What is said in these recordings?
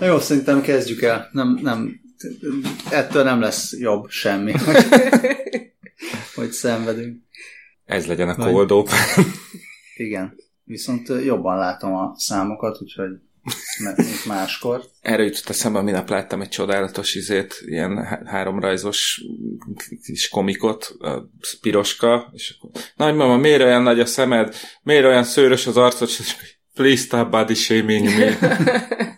Na jó, szerintem kezdjük el. Nem, nem, ettől nem lesz jobb semmi, hogy, hogy szenvedünk. Ez legyen a cold open. Igen. Viszont jobban látom a számokat, úgyhogy mint máskor. Erre jutott eszembe, minap láttam egy csodálatos izét, ilyen háromrajzos kis komikot, a piroska, és akkor, nagymama, miért olyan nagy a szemed? Miért olyan szőrös az arcod? És please stop body shaming me.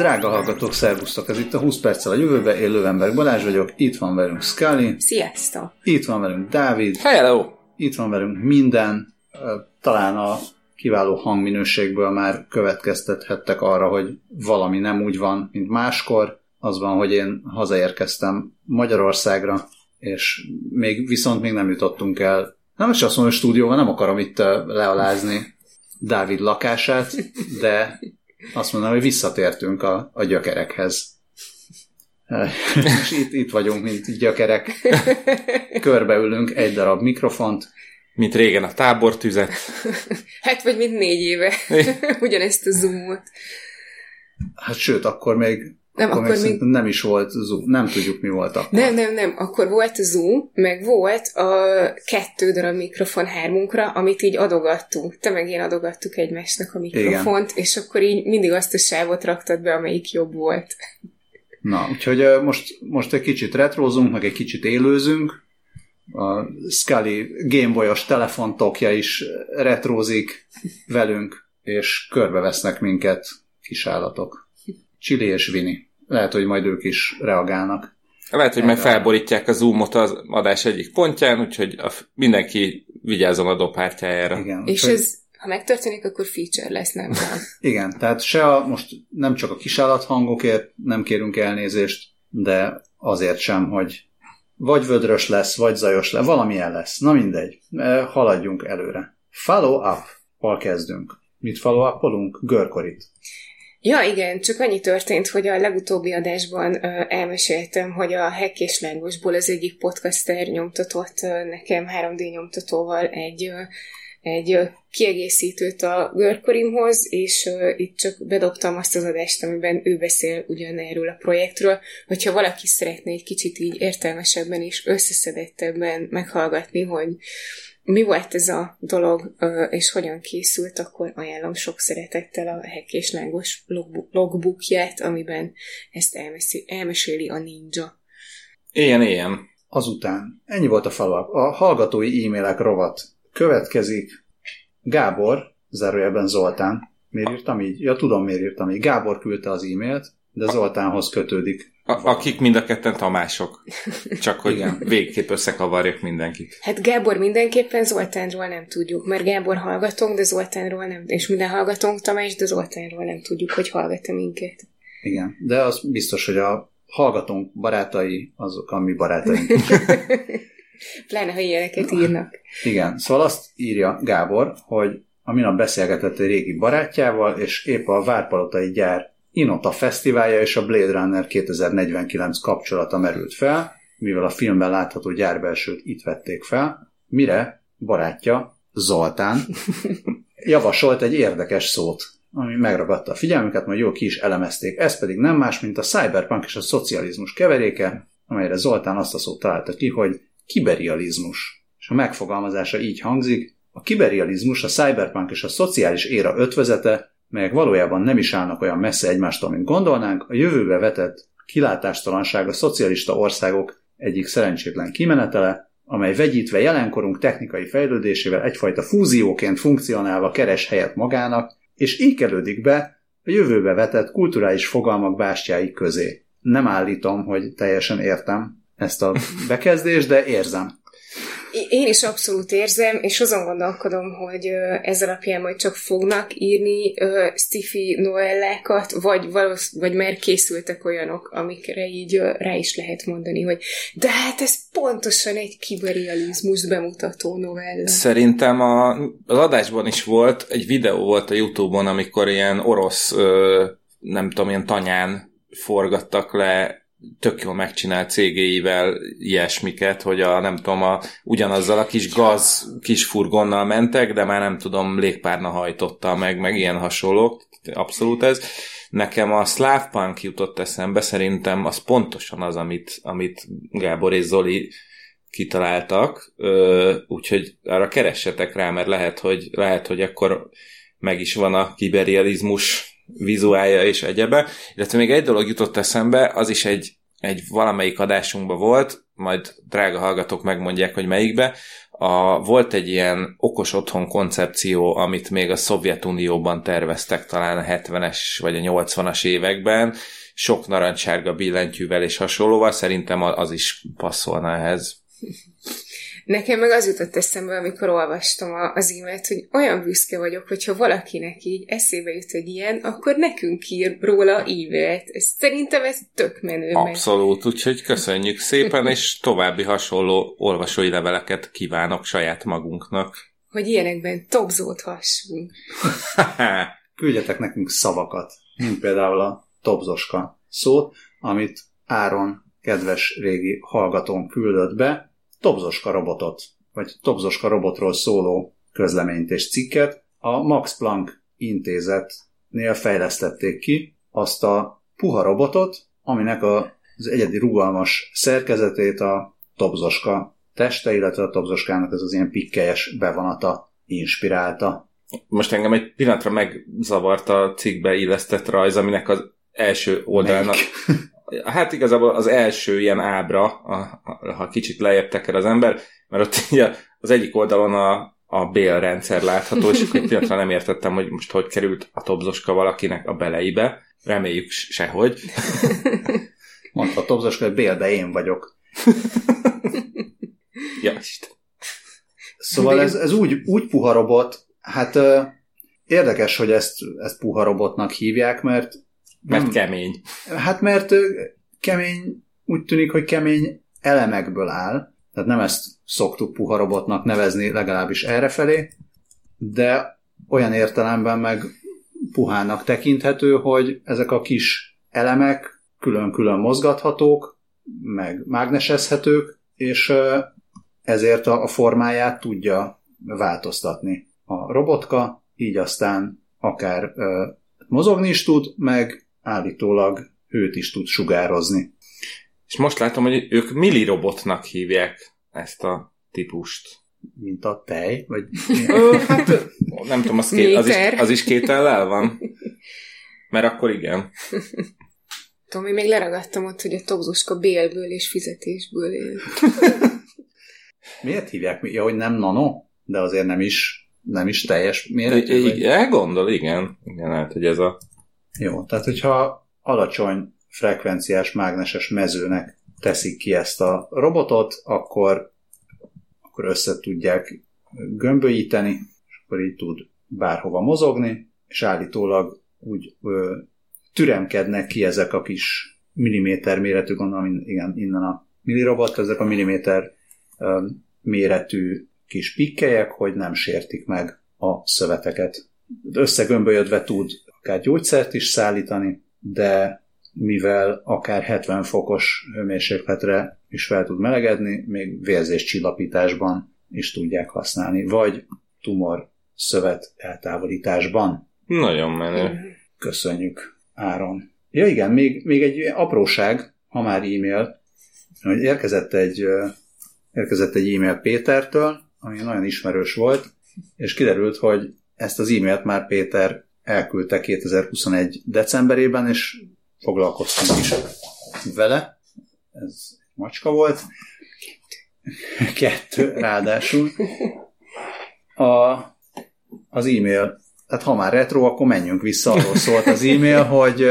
Drága hallgatók, szervusztok! Ez itt a 20 perccel a jövőbe, én Lövenberg Balázs vagyok, itt van velünk Scully. Sziasztok! Itt van velünk Dávid. Hello! Itt van velünk minden. Talán a kiváló hangminőségből már következtethettek arra, hogy valami nem úgy van, mint máskor. Az van, hogy én hazaérkeztem Magyarországra, és még viszont még nem jutottunk el. Nem is azt mondom, hogy stúdióban nem akarom itt lealázni Dávid lakását, de azt mondom, hogy visszatértünk a, a gyökerekhez. És itt, itt vagyunk, mint gyökerek. Körbeülünk egy darab mikrofont. Mint régen a tábortüzet. Hát, vagy mint négy éve. Ugyanezt a zoomot. Hát sőt, akkor még nem, akkor, akkor még, nem is volt Zoom, nem tudjuk mi volt akkor. Nem, nem, nem, akkor volt a Zoom, meg volt a kettő darab mikrofon hármunkra, amit így adogattunk. Te meg én adogattuk egymásnak a mikrofont, Igen. és akkor így mindig azt a sávot raktad be, amelyik jobb volt. Na, úgyhogy most, most egy kicsit retrózunk, meg egy kicsit élőzünk. A Scully Gameboy-os telefontokja is retrózik velünk, és körbevesznek minket kisállatok. Chili és Vini. Lehet, hogy majd ők is reagálnak. Lehet, hogy majd felborítják a zoomot az adás egyik pontján, úgyhogy a, mindenki vigyázzon a dobhártyájára. Igen. És ez, ha megtörténik, akkor feature lesz, nem Igen, tehát se a, most nem csak a kisállathangokért nem kérünk elnézést, de azért sem, hogy vagy vödrös lesz, vagy zajos lesz, valamilyen lesz. Na mindegy, e, haladjunk előre. Follow up, hol kezdünk? Mit follow upolunk? Görkorit. Ja, igen, csak annyi történt, hogy a legutóbbi adásban ö, elmeséltem, hogy a Hack és Lángosból az egyik podcaster nyomtatott ö, nekem 3D nyomtatóval egy, ö, egy ö, kiegészítőt a görkorimhoz, és ö, itt csak bedobtam azt az adást, amiben ő beszél ugyanerről a projektről, hogyha valaki szeretné egy kicsit így értelmesebben és összeszedettebben meghallgatni, hogy mi volt ez a dolog, és hogyan készült, akkor ajánlom sok szeretettel a Hek és Lángos logbookját, amiben ezt elmeséli, elmeséli a ninja. Ilyen, ilyen. Azután, ennyi volt a falap. A hallgatói e-mailek rovat következik. Gábor, zárójelben Zoltán. Miért írtam így? Ja, tudom, miért írtam így. Gábor küldte az e-mailt, de Zoltánhoz kötődik a, akik mind a ketten Tamások. Csak hogy Igen. végképp összekavarjuk mindenkit. Hát Gábor mindenképpen Zoltánról nem tudjuk, mert Gábor hallgatunk, de Zoltánról nem. És minden hallgatónk Tamás, de Zoltánról nem tudjuk, hogy hallgat-e minket. Igen, de az biztos, hogy a hallgatónk barátai azok a mi barátaink. Pláne, ha ilyeneket írnak. Igen, szóval azt írja Gábor, hogy a minap beszélgetett egy régi barátjával, és épp a Várpalotai gyár Inota fesztiválja és a Blade Runner 2049 kapcsolata merült fel, mivel a filmben látható gyárbelsőt itt vették fel, mire barátja, Zoltán, javasolt egy érdekes szót, ami megragadta a figyelmüket, majd jól ki is elemezték. Ez pedig nem más, mint a cyberpunk és a szocializmus keveréke, amelyre Zoltán azt a szót találta ki, hogy kiberializmus. És a megfogalmazása így hangzik, a kiberializmus a cyberpunk és a szociális éra ötvezete, melyek valójában nem is állnak olyan messze egymástól, mint gondolnánk, a jövőbe vetett kilátástalanság a szocialista országok egyik szerencsétlen kimenetele, amely vegyítve jelenkorunk technikai fejlődésével egyfajta fúzióként funkcionálva keres helyet magának, és ékelődik be a jövőbe vetett kulturális fogalmak bástyái közé. Nem állítom, hogy teljesen értem ezt a bekezdést, de érzem. Én is abszolút érzem, és azon gondolkodom, hogy ez alapján majd csak fognak írni uh, sci noellákat, vagy, valósz, vagy már készültek olyanok, amikre így rá is lehet mondani, hogy de hát ez pontosan egy kiberializmus bemutató novella. Szerintem a, az adásban is volt, egy videó volt a Youtube-on, amikor ilyen orosz, nem tudom, ilyen tanyán forgattak le tök jól megcsinált cégéivel ilyesmiket, hogy a, nem tudom, a, ugyanazzal a kis gaz kis furgonnal mentek, de már nem tudom, légpárna hajtotta meg, meg ilyen hasonlók, abszolút ez. Nekem a Slav Punk jutott eszembe, szerintem az pontosan az, amit, amit Gábor és Zoli kitaláltak, úgyhogy arra keressetek rá, mert lehet, hogy, lehet, hogy akkor meg is van a kiberializmus vizuálja és egyebe. Illetve még egy dolog jutott eszembe, az is egy, egy valamelyik adásunkban volt, majd drága hallgatók megmondják, hogy melyikbe, a, volt egy ilyen okos otthon koncepció, amit még a Szovjetunióban terveztek talán a 70-es vagy a 80-as években, sok narancssárga billentyűvel és hasonlóval, szerintem az is passzolna ehhez. Nekem meg az jutott eszembe, amikor olvastam az e-mailt, hogy olyan büszke vagyok, hogyha valakinek így eszébe jut egy ilyen, akkor nekünk ír róla e-mailt. Ez, szerintem ez tök menő. Abszolút, úgyhogy köszönjük szépen, és további hasonló olvasói leveleket kívánok saját magunknak. Hogy ilyenekben topzódhassunk. Küldjetek nekünk szavakat, mint például a topzoska szót, amit Áron kedves régi hallgatón küldött be, Tobzoska robotot, vagy Tobzoska robotról szóló közleményt és cikket a Max Planck intézetnél fejlesztették ki azt a puha robotot, aminek az egyedi rugalmas szerkezetét a Tobzoska teste, illetve a Tobzoskának ez az ilyen pikkelyes bevonata inspirálta. Most engem egy pillanatra megzavart a cikkbe illesztett rajz, aminek az első oldalnak Hát igazából az első ilyen ábra, a, a, ha kicsit lejjebb teker az ember, mert ott ugye az egyik oldalon a, a bélrendszer látható, és akkor egy pillanatra nem értettem, hogy most hogy került a tobzoska valakinek a beleibe. Reméljük sehogy. Mondta a tobzoska, hogy bélbe én vagyok. ja, Isten. Szóval ez, ez úgy, úgy puha robot, hát uh, érdekes, hogy ezt, ezt puha robotnak hívják, mert mert nem, kemény. Hát mert kemény, úgy tűnik, hogy kemény elemekből áll, tehát nem ezt szoktuk puha robotnak nevezni, legalábbis errefelé, de olyan értelemben meg puhának tekinthető, hogy ezek a kis elemek külön-külön mozgathatók, meg mágnesezhetők, és ezért a formáját tudja változtatni a robotka, így aztán akár mozogni is tud, meg állítólag őt is tud sugározni. És most látom, hogy ők millirobotnak hívják ezt a típust. Mint a tej? Vagy... Ö, hát nem tudom, az, két, az, is, az is két ellel van? Mert akkor igen. Tudom, én még leragadtam ott, hogy a tobzuska bélből és fizetésből él. Miért hívják? Ja, hogy nem nano? De azért nem is, nem is teljes méretű? Elgondol, igen. Igen, lehet, hogy ez a jó, tehát hogyha alacsony frekvenciás mágneses mezőnek teszik ki ezt a robotot, akkor, akkor össze tudják gömbölyíteni, és akkor így tud bárhova mozogni, és állítólag úgy ö, türemkednek ki ezek a kis milliméter méretű, gondolom, igen, innen a millirobot, ezek a milliméter ö, méretű kis pikkelyek, hogy nem sértik meg a szöveteket. Összegömbölyödve tud akár gyógyszert is szállítani, de mivel akár 70 fokos hőmérsékletre is fel tud melegedni, még vérzés csillapításban is tudják használni, vagy tumor szövet eltávolításban. Nagyon menő. Köszönjük, Áron. Ja igen, még, még egy apróság, ha már e-mail, hogy érkezett egy, érkezett egy e-mail Pétertől, ami nagyon ismerős volt, és kiderült, hogy ezt az e-mailt már Péter elküldte 2021 decemberében, és foglalkoztunk is vele. Ez macska volt. Kettő, ráadásul. A, az e-mail, tehát ha már retro, akkor menjünk vissza, arról szólt az e-mail, hogy,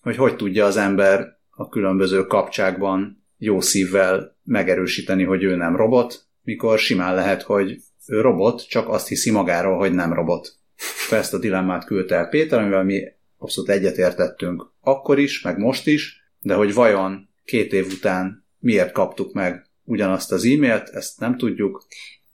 hogy hogy tudja az ember a különböző kapcsákban jó szívvel megerősíteni, hogy ő nem robot, mikor simán lehet, hogy ő robot, csak azt hiszi magáról, hogy nem robot ezt a dilemmát küldte el Péter, amivel mi abszolút egyetértettünk akkor is, meg most is, de hogy vajon két év után miért kaptuk meg ugyanazt az e-mailt, ezt nem tudjuk.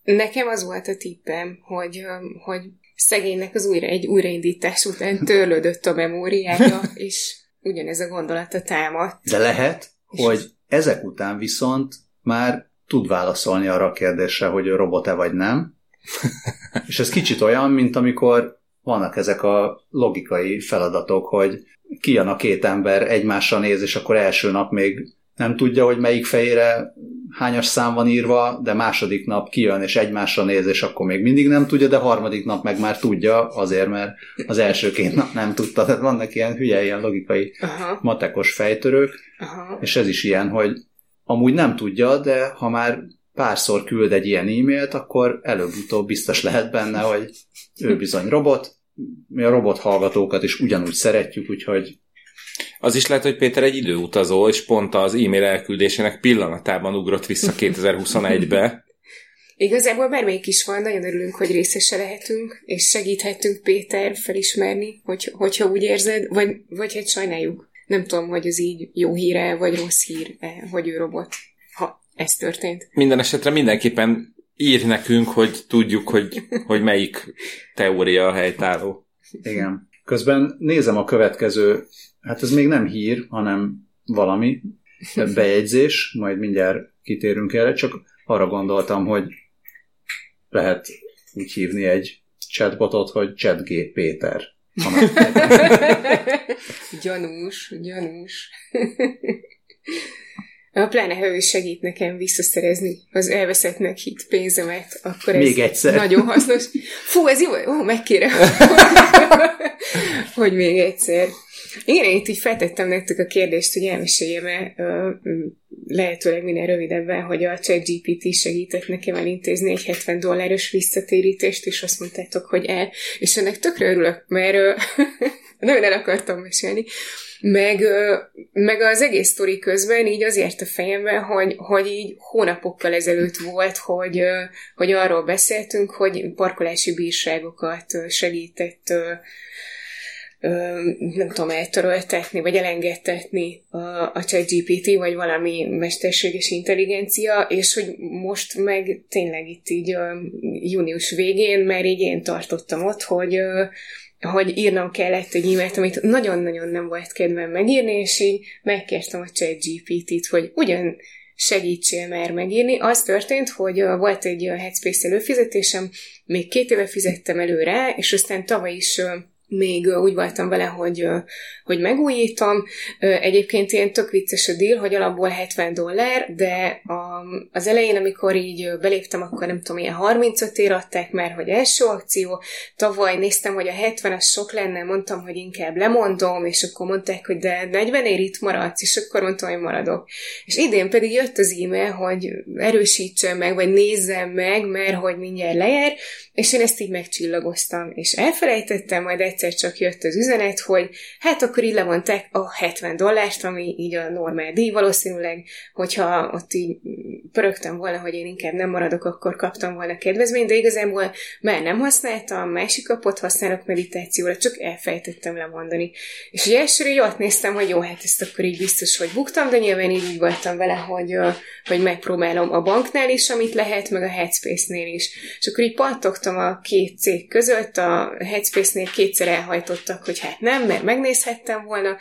Nekem az volt a tippem, hogy, hogy szegénynek az újra, egy újraindítás után törlődött a memóriája, és ugyanez a gondolata támadt. De lehet, hogy ezek után viszont már tud válaszolni arra a kérdésre, hogy robot-e vagy nem. És ez kicsit olyan, mint amikor vannak ezek a logikai feladatok, hogy kijön a két ember, egymásra néz, és akkor első nap még nem tudja, hogy melyik fejére hányas szám van írva, de második nap kijön és egymásra néz, és akkor még mindig nem tudja, de harmadik nap meg már tudja, azért, mert az első két nap nem tudta. Tehát vannak ilyen hülye, ilyen logikai Aha. matekos fejtörők, Aha. és ez is ilyen, hogy amúgy nem tudja, de ha már párszor küld egy ilyen e-mailt, akkor előbb-utóbb biztos lehet benne, hogy ő bizony robot, mi a robot hallgatókat is ugyanúgy szeretjük, úgyhogy az is lehet, hogy Péter egy időutazó, és pont az e-mail elküldésének pillanatában ugrott vissza 2021-be. Igazából bármelyik is van, nagyon örülünk, hogy részese lehetünk, és segíthetünk Péter felismerni, hogy, hogyha úgy érzed, vagy, vagy hát sajnáljuk. Nem tudom, hogy az így jó híre, vagy rossz hír, hogy ő robot, ez történt. Minden esetre mindenképpen ír nekünk, hogy tudjuk, hogy, hogy melyik teória a helytálló. Igen. Közben nézem a következő hát ez még nem hír, hanem valami bejegyzés, majd mindjárt kitérünk erre, csak arra gondoltam, hogy lehet úgy hívni egy chatbotot, hogy ChatG Péter. gyanús, gyanús. Pláne, ha ő segít nekem visszaszerezni az elveszettnek hit pénzemet, akkor ez még egyszer. nagyon hasznos. Fú, ez jó, ó, megkérem, hogy még egyszer. Igen, én itt így feltettem nektek a kérdést, hogy elmeséljem-e lehetőleg minél rövidebben, hogy a ChatGPT segített nekem elintézni egy 70 dolláros visszatérítést, és azt mondtátok, hogy el. És ennek tökre örülök, mert nagyon el akartam mesélni. Meg, meg az egész sztori közben így azért a fejemben, hogy, hogy így hónapokkal ezelőtt volt, hogy, hogy arról beszéltünk, hogy parkolási bírságokat segített nem tudom, eltöröltetni, vagy elengedtetni a, a ChatGPT, vagy valami mesterséges intelligencia, és hogy most meg tényleg itt így június végén, mert így én tartottam ott, hogy hogy írnom kellett egy e-mailt, amit nagyon-nagyon nem volt kedvem megírni, és így megkértem a ChatGPT-t, hogy ugyan segítsél már megírni. Az történt, hogy volt egy Headspace előfizetésem, még két éve fizettem előre, és aztán tavaly is még úgy voltam vele, hogy, hogy megújítom. Egyébként ilyen tök vicces a deal, hogy alapból 70 dollár, de az elején, amikor így beléptem, akkor nem tudom, ilyen 35 ér adták már, hogy első akció. Tavaly néztem, hogy a 70 az sok lenne, mondtam, hogy inkább lemondom, és akkor mondták, hogy de 40 ér itt maradsz, és akkor mondtam, hogy maradok. És idén pedig jött az e-mail, hogy erősítsem meg, vagy nézzem meg, mert hogy mindjárt lejár, és én ezt így megcsillagoztam, és elfelejtettem, majd egyszer csak jött az üzenet, hogy hát akkor így levonták a 70 dollárt, ami így a normál díj valószínűleg, hogyha ott így pörögtem volna, hogy én inkább nem maradok, akkor kaptam volna kedvezményt, de igazából már nem használtam, másik kapott használok meditációra, csak elfejtettem lemondani. És ugye elsőre így ott néztem, hogy jó, hát ezt akkor így biztos, hogy buktam, de nyilván így úgy voltam vele, hogy, hogy megpróbálom a banknál is, amit lehet, meg a Headspace-nél is. És akkor így pattogtam a két cég között, a Headspace-nél kétszer elhajtottak, hogy hát nem, mert megnézhettem volna,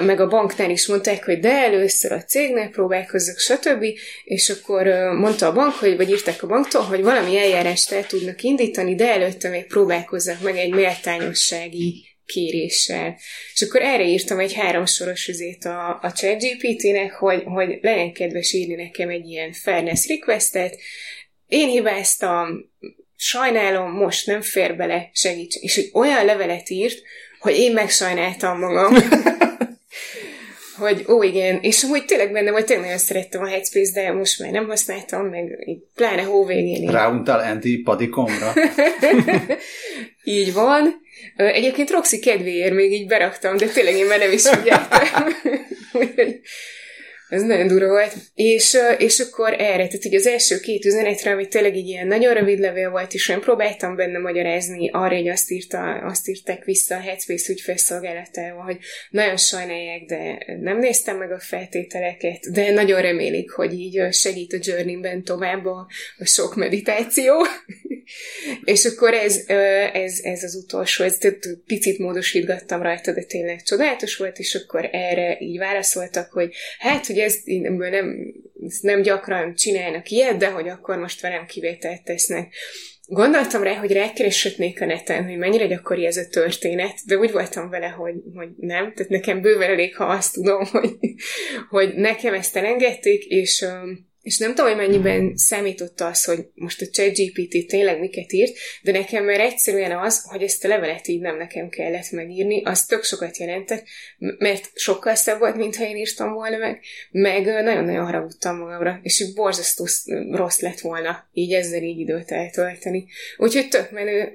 meg a banknál is mondták, hogy de először a cégnek próbálkozzak, stb. És akkor mondta a bank, hogy, vagy írták a banktól, hogy valami eljárást el tudnak indítani, de előtte még próbálkozzak meg egy méltányossági kéréssel. És akkor erre írtam egy háromsoros üzét a, a ChatGPT-nek, hogy, hogy legyen kedves írni nekem egy ilyen fairness requestet. Én hibáztam, sajnálom, most nem fér bele, segíts. És hogy olyan levelet írt, hogy én megsajnáltam magam. hogy ó, igen, és amúgy tényleg benne volt, tényleg nagyon szerettem a Headspace, de most már nem használtam, meg így pláne hóvégén. Ráuntál Andy Padikomra? így van. Egyébként Roxy kedvéért még így beraktam, de tényleg én már nem is figyeltem. Ez nagyon durva volt. És, és akkor erre, tehát hogy az első két üzenetre, ami tényleg egy ilyen nagyon rövid levél volt, és én próbáltam benne magyarázni, arra, hogy azt, írta, azt írták vissza a Headspace ügyfélszolgálatával, hogy nagyon sajnálják, de nem néztem meg a feltételeket, de nagyon remélik, hogy így segít a journey-ben tovább a, a sok meditáció. és akkor ez, ez, ez az utolsó, ez picit módosítgattam rajta, de tényleg csodálatos volt, és akkor erre így válaszoltak, hogy hát, hogy ez nem, nem gyakran csinálnak ilyet, de hogy akkor most velem kivételt tesznek. Gondoltam rá, hogy rákereshetnék a neten, hogy mennyire gyakori ez a történet, de úgy voltam vele, hogy, hogy nem. Tehát nekem bőven elég, ha azt tudom, hogy, hogy nekem ezt elengedték, és és nem tudom, hogy mennyiben számította az, hogy most a ChatGPT tényleg miket írt, de nekem már egyszerűen az, hogy ezt a levelet így nem nekem kellett megírni, az tök sokat jelentett, mert sokkal szebb volt, mintha én írtam volna meg, meg nagyon-nagyon haragudtam magamra, és így borzasztó rossz lett volna így ezzel így időt eltölteni. Úgyhogy tök menő,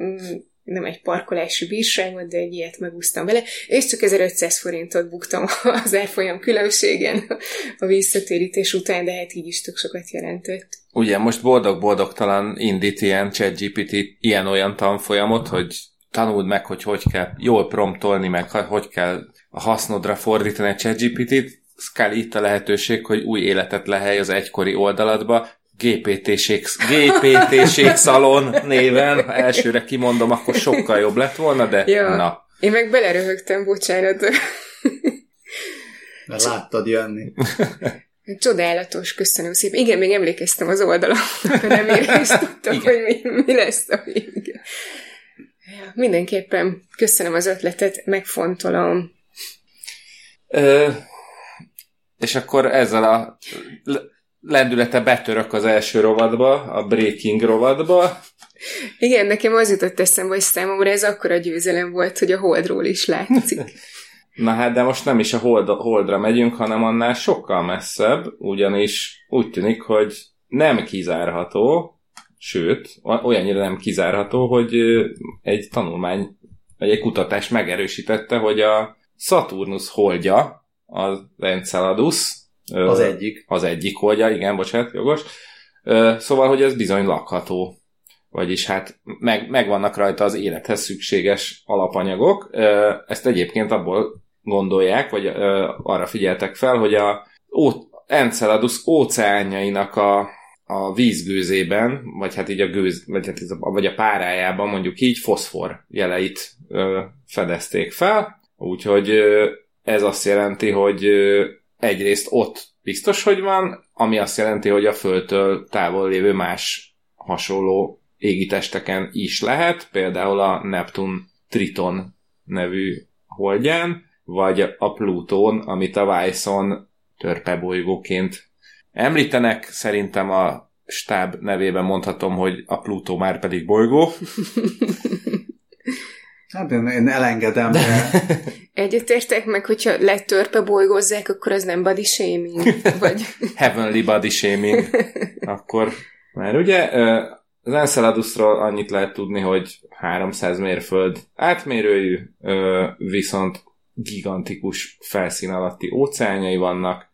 nem egy parkolási bírságot, de egy ilyet megúsztam vele, és csak 1500 forintot buktam az árfolyam különbségen a visszatérítés után, de hát így is tök sokat jelentett. Ugye most boldog-boldogtalan indít ilyen ChatGPT ilyen-olyan tanfolyamot, hogy tanuld meg, hogy hogy kell jól promptolni, meg hogy kell a hasznodra fordítani a ChatGPT-t, kell itt a lehetőség, hogy új életet lehely az egykori oldalatba, GPT-ség, GPT szalon néven, ha elsőre kimondom, akkor sokkal jobb lett volna, de ja. na. Én meg beleröhögtem, bocsánat. Mert láttad jönni. Csodálatos, köszönöm szépen. Igen, még emlékeztem az oldalon, de nem éreztem, hogy mi, mi lesz a vége. Ja, mindenképpen köszönöm az ötletet, megfontolom. Ö, és akkor ezzel a lendülete betörök az első rovadba, a Breaking rovadba. Igen, nekem az jutott eszembe, hogy számomra ez akkora győzelem volt, hogy a Holdról is látszik. Na hát, de most nem is a hold, Holdra megyünk, hanem annál sokkal messzebb, ugyanis úgy tűnik, hogy nem kizárható, sőt, olyannyira nem kizárható, hogy egy tanulmány, vagy egy kutatás megerősítette, hogy a Saturnus holdja, az Enceladus, az egyik. Az egyik oldja, igen, bocsánat, jogos. Szóval, hogy ez bizony lakható. Vagyis hát meg, megvannak rajta az élethez szükséges alapanyagok. Ezt egyébként abból gondolják, vagy arra figyeltek fel, hogy a Enceladus óceánjainak a, a vízgőzében, vagy hát így a gőz, vagy, hát a, vagy a párájában mondjuk így foszfor jeleit ö, fedezték fel, úgyhogy ö, ez azt jelenti, hogy ö, egyrészt ott biztos, hogy van, ami azt jelenti, hogy a Földtől távol lévő más hasonló égitesteken is lehet, például a Neptun Triton nevű holdján, vagy a Plutón, amit a Wyson törpebolygóként említenek. Szerintem a stáb nevében mondhatom, hogy a Plutó már pedig bolygó. Hát én, én elengedem. De... Egyetértek meg, hogyha letörpe bolygózzák, akkor az nem body shaming? Vagy... Heavenly body shaming. Akkor, mert ugye az Enceladusról annyit lehet tudni, hogy 300 mérföld átmérőjű, viszont gigantikus felszín alatti óceánjai vannak,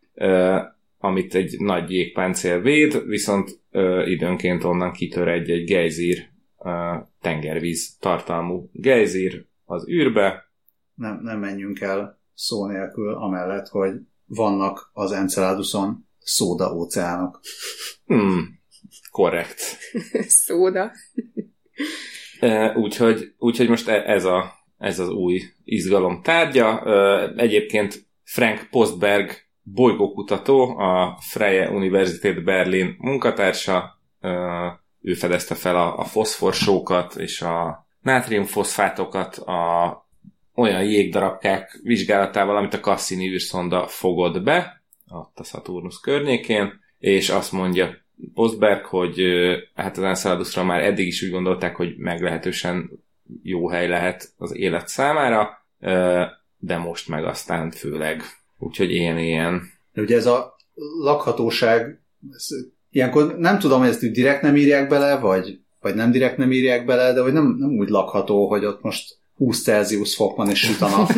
amit egy nagy jégpáncél véd, viszont időnként onnan kitör egy-egy gejzír tengervíz tartalmú gejzír az űrbe. Nem, nem menjünk el szó nélkül, amellett, hogy vannak az Enceladuson szóda óceánok. Hmm, korrekt. szóda. úgyhogy, úgyhogy most e, ez, a, ez az új izgalom tárgya. Egyébként Frank Postberg bolygókutató, a Freie Universität Berlin munkatársa, ő fedezte fel a, a foszforsókat és a nátriumfoszfátokat a olyan jégdarabkák vizsgálatával, amit a Cassini űrszonda fogott be, ott a Saturnus környékén, és azt mondja Postberg, hogy hát az Enceladusra már eddig is úgy gondolták, hogy meglehetősen jó hely lehet az élet számára, de most meg aztán főleg. Úgyhogy ilyen-ilyen. Ugye ez a lakhatóság, ez ilyenkor nem tudom, hogy ezt direkt nem írják bele, vagy, vagy nem direkt nem írják bele, de hogy nem, nem úgy lakható, hogy ott most 20 Celsius fok van és süt a nap,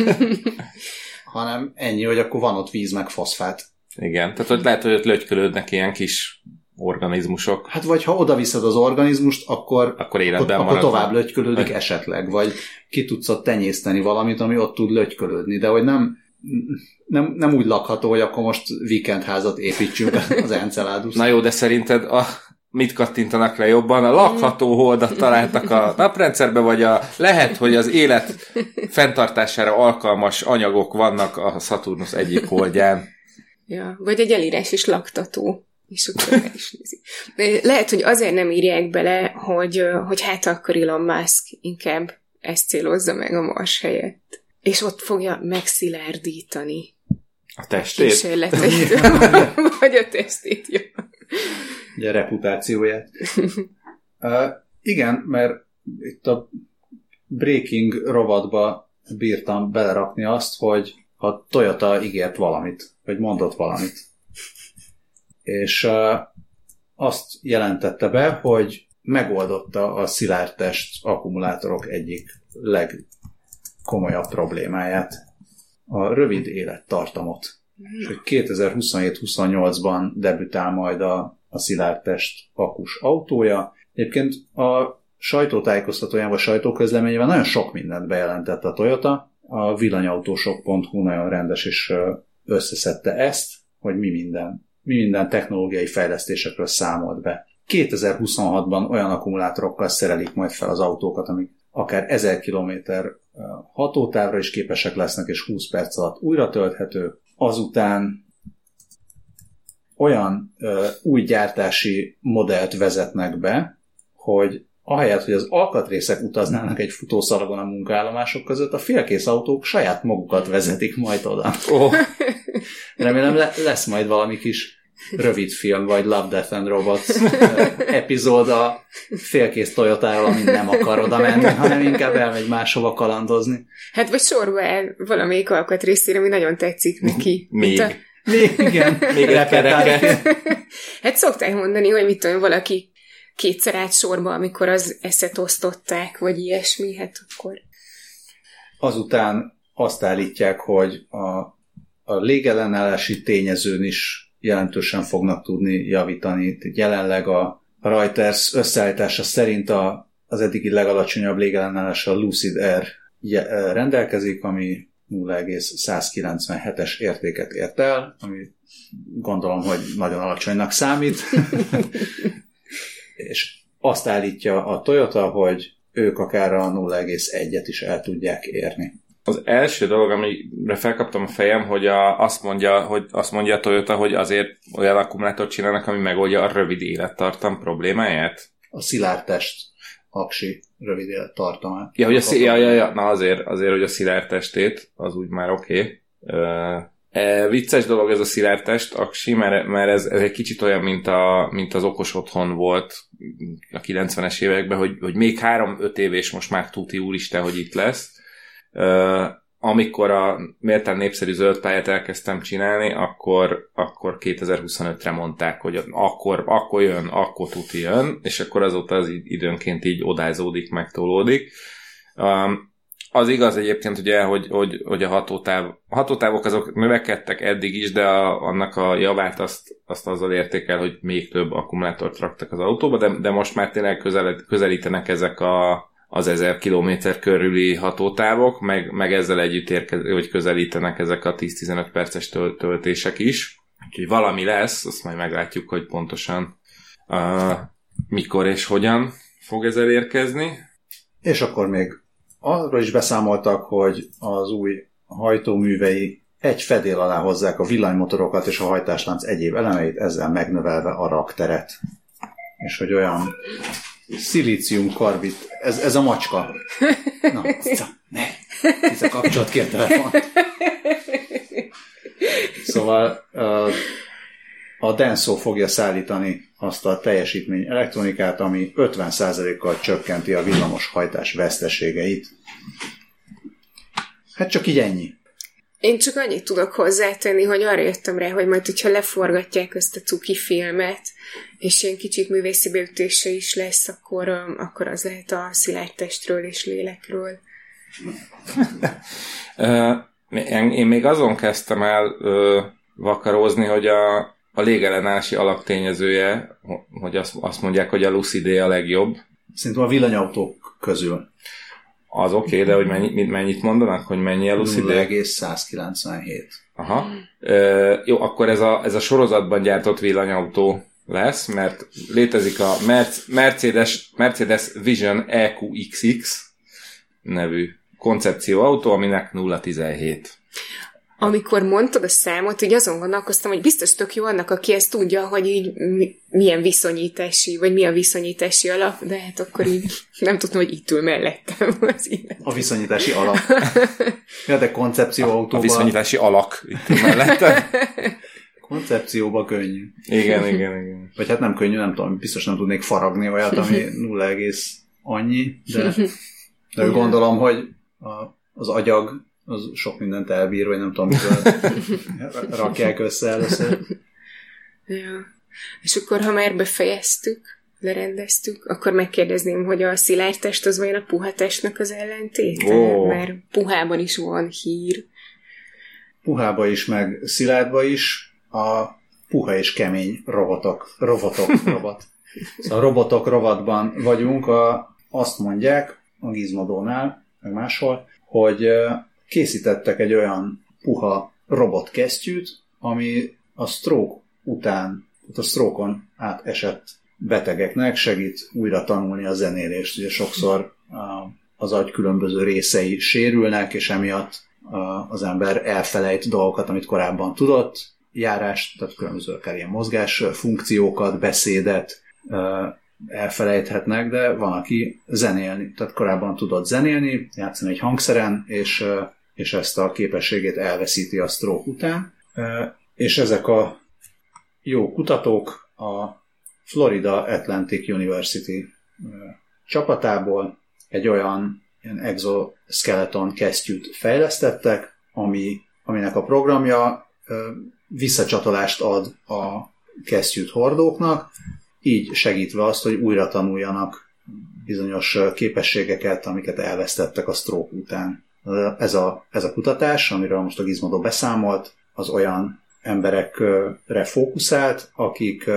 hanem ennyi, hogy akkor van ott víz meg foszfát. Igen, tehát hogy lehet, hogy ott lögykölődnek ilyen kis organizmusok. Hát vagy ha oda viszed az organizmust, akkor, akkor, életben akkor, akkor tovább lögykölődik esetleg, vagy ki tudsz ott tenyészteni valamit, ami ott tud lögykölődni, de hogy nem, nem, nem úgy lakható, hogy akkor most weekendházat építsünk az Enceladus. Na jó, de szerinted a, mit kattintanak le jobban, a lakható holdat találtak a naprendszerbe, vagy a, lehet, hogy az élet fenntartására alkalmas anyagok vannak a Saturnus egyik holdján. Ja, vagy egy elírás is laktató. És akkor is nézi. De lehet, hogy azért nem írják bele, hogy, hogy hát akkor Elon Musk inkább ezt célozza meg a Mars helyett. És ott fogja megszilárdítani a testét? Kísérleteit. vagy a testét, jó. Ugye a reputációját. uh, igen, mert itt a Breaking rovatba bírtam belerakni azt, hogy a Toyota ígért valamit, vagy mondott valamit. És uh, azt jelentette be, hogy megoldotta a szilárdtest akkumulátorok egyik legkomolyabb problémáját, a rövid élettartamot. És hogy 2027-28-ban debütál majd a, a szilárdtest akus autója. Egyébként a sajtótájékoztatóján vagy sajtóközleményében nagyon sok mindent bejelentett a Toyota. A villanyautósok.hu nagyon rendes és összeszedte ezt, hogy mi minden, mi minden technológiai fejlesztésekről számolt be. 2026-ban olyan akkumulátorokkal szerelik majd fel az autókat, amik akár 1000 km hatótávra is képesek lesznek, és 20 perc alatt újra tölthető. Azután olyan ö, új gyártási modellt vezetnek be, hogy ahelyett, hogy az alkatrészek utaznának egy futószalagon a munkállomások között, a félkész autók saját magukat vezetik majd oda. Oh. Remélem lesz majd valami kis rövid film, vagy Love, Death and Robots epizód a félkész Toyotáról, amit nem akar oda menni, hanem inkább elmegy máshova kalandozni. Hát vagy sorba el valamelyik alkatrészére, ami nagyon tetszik neki. Még. A... Még, igen. Még kereket. hát szokták mondani, hogy mit tudom, valaki kétszer át sorba, amikor az eszet osztották, vagy ilyesmi, hát akkor... Azután azt állítják, hogy a, a légellenállási tényezőn is jelentősen fognak tudni javítani. Jelenleg a Reuters összeállítása szerint a, az eddigi legalacsonyabb légellenállás a Lucid Air rendelkezik, ami 0,197-es értéket ért el, ami gondolom, hogy nagyon alacsonynak számít. és azt állítja a Toyota, hogy ők akár a 0,1-et is el tudják érni. Az első dolog, amire felkaptam a fejem, hogy a, azt, mondja, hogy azt mondja a Toyota, hogy azért olyan akkumulátort csinálnak, ami megoldja a rövid élettartam problémáját. A szilárd test aksi rövid élettartamát. Ja, hogy a, szí- ja, ja, ja, na azért, azért, hogy a szilárd testét, az úgy már oké. Okay. E, vicces dolog ez a szilárdtest, aksi, mert, mert ez, ez egy kicsit olyan, mint, a, mint az okos otthon volt a 90-es években, hogy, hogy még három-öt év, és most már tuti úristen, hogy itt lesz amikor a méltán népszerű zöld pályát elkezdtem csinálni, akkor, akkor 2025-re mondták, hogy akkor, akkor jön, akkor tuti jön, és akkor azóta az időnként így odázódik, megtolódik. Um, az igaz egyébként ugye, hogy, hogy, hogy a hatótáv, hatótávok azok növekedtek eddig is, de a, annak a javát azt, azt azzal érték hogy még több akkumulátort raktak az autóba, de, de most már tényleg közel, közelítenek ezek a, az ezer kilométer körüli hatótávok, meg, meg ezzel együtt érkez, hogy közelítenek ezek a 10-15 perces töltések is. Úgyhogy valami lesz, azt majd meglátjuk, hogy pontosan uh, mikor és hogyan fog ez elérkezni. És akkor még arról is beszámoltak, hogy az új hajtóművei egy fedél alá hozzák a villanymotorokat és a hajtáslánc egyéb elemeit, ezzel megnövelve a rakteret. És hogy olyan Szilícium karbit. Ez, ez a macska. Na, cica, ne. Cica, kapcsolat ki a telefon. Szóval a Denso fogja szállítani azt a teljesítmény elektronikát, ami 50%-kal csökkenti a villamos hajtás veszteségeit. Hát csak így ennyi. Én csak annyit tudok hozzátenni, hogy arra jöttem rá, hogy majd, hogyha leforgatják ezt a cuki filmet, és ilyen kicsit művészi beütése is lesz, akkor, akkor az lehet a szilárd testről és lélekről. Én még azon kezdtem el vakarózni, hogy a, a légellenállási alaptényezője, hogy azt, azt mondják, hogy a Lucidé a legjobb. Szerintem a villanyautók közül. Az oké, okay, de hogy mennyit, mennyit mondanak, hogy mennyi Lucy 0,197. Aha. E, jó, akkor ez a, ez a sorozatban gyártott villanyautó lesz, mert létezik a Mercedes, Mercedes Vision EQXX nevű koncepcióautó, aminek 017 amikor mondtad a számot, így azon gondolkoztam, hogy biztos tök jó annak, aki ezt tudja, hogy így milyen viszonyítási, vagy mi a viszonyítási alap, de hát akkor így nem tudtam, hogy itt ül mellettem az illető. A viszonyítási alap. ja, de koncepcióautóban... A viszonyítási alak itt ül mellettem. Koncepcióba könnyű. Igen, igen, igen. Vagy hát nem könnyű, nem tudom, biztos nem tudnék faragni olyat, ami 0, annyi, de, de gondolom, hogy a, az agyag az sok mindent elbír, vagy nem tudom, rakják össze először. Ja. És akkor, ha már befejeztük, lerendeztük, akkor megkérdezném, hogy a szilárd test az vajon a puha testnek az ellentéte? Oh. Mert puhában is van hír. Puhába is, meg szilárdba is a puha és kemény robotok, robotok, robot. Szóval robotok rovatban vagyunk, a, azt mondják a Gizmodónál, meg máshol, hogy készítettek egy olyan puha robotkesztyűt, ami a stroke után, a stroke-on átesett betegeknek segít újra tanulni a zenélést. Ugye sokszor az agy különböző részei sérülnek, és emiatt az ember elfelejt dolgokat, amit korábban tudott, járást, tehát különböző akár ilyen mozgás funkciókat, beszédet elfelejthetnek, de van, aki zenélni, tehát korábban tudott zenélni, játszani egy hangszeren, és és ezt a képességét elveszíti a stroke után. És ezek a jó kutatók a Florida Atlantic University csapatából egy olyan ilyen exoskeleton kesztyűt fejlesztettek, ami, aminek a programja visszacsatolást ad a kesztyűt hordóknak, így segítve azt, hogy újra tanuljanak bizonyos képességeket, amiket elvesztettek a stroke után ez a, ez a kutatás, amiről most a Gizmodo beszámolt, az olyan emberekre fókuszált, akik,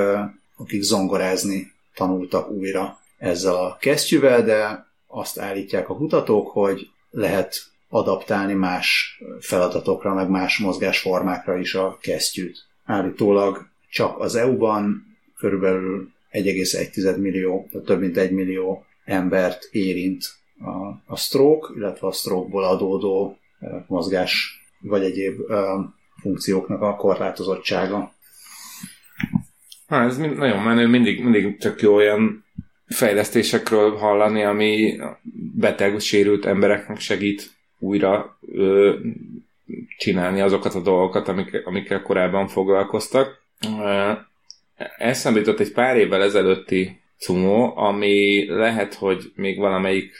akik zongorázni tanultak újra ezzel a kesztyűvel, de azt állítják a kutatók, hogy lehet adaptálni más feladatokra, meg más mozgásformákra is a kesztyűt. Állítólag csak az EU-ban körülbelül 1,1 millió, tehát több mint 1 millió embert érint a, a stroke, illetve a stroke-ból adódó mozgás vagy egyéb funkcióknak a korlátozottsága. Ha, ez nagyon menő, mindig, mindig csak jó olyan fejlesztésekről hallani, ami beteg, sérült embereknek segít újra ö, csinálni azokat a dolgokat, amik, amikkel korábban foglalkoztak. Eszembe jutott egy pár évvel ezelőtti cumó, ami lehet, hogy még valamelyik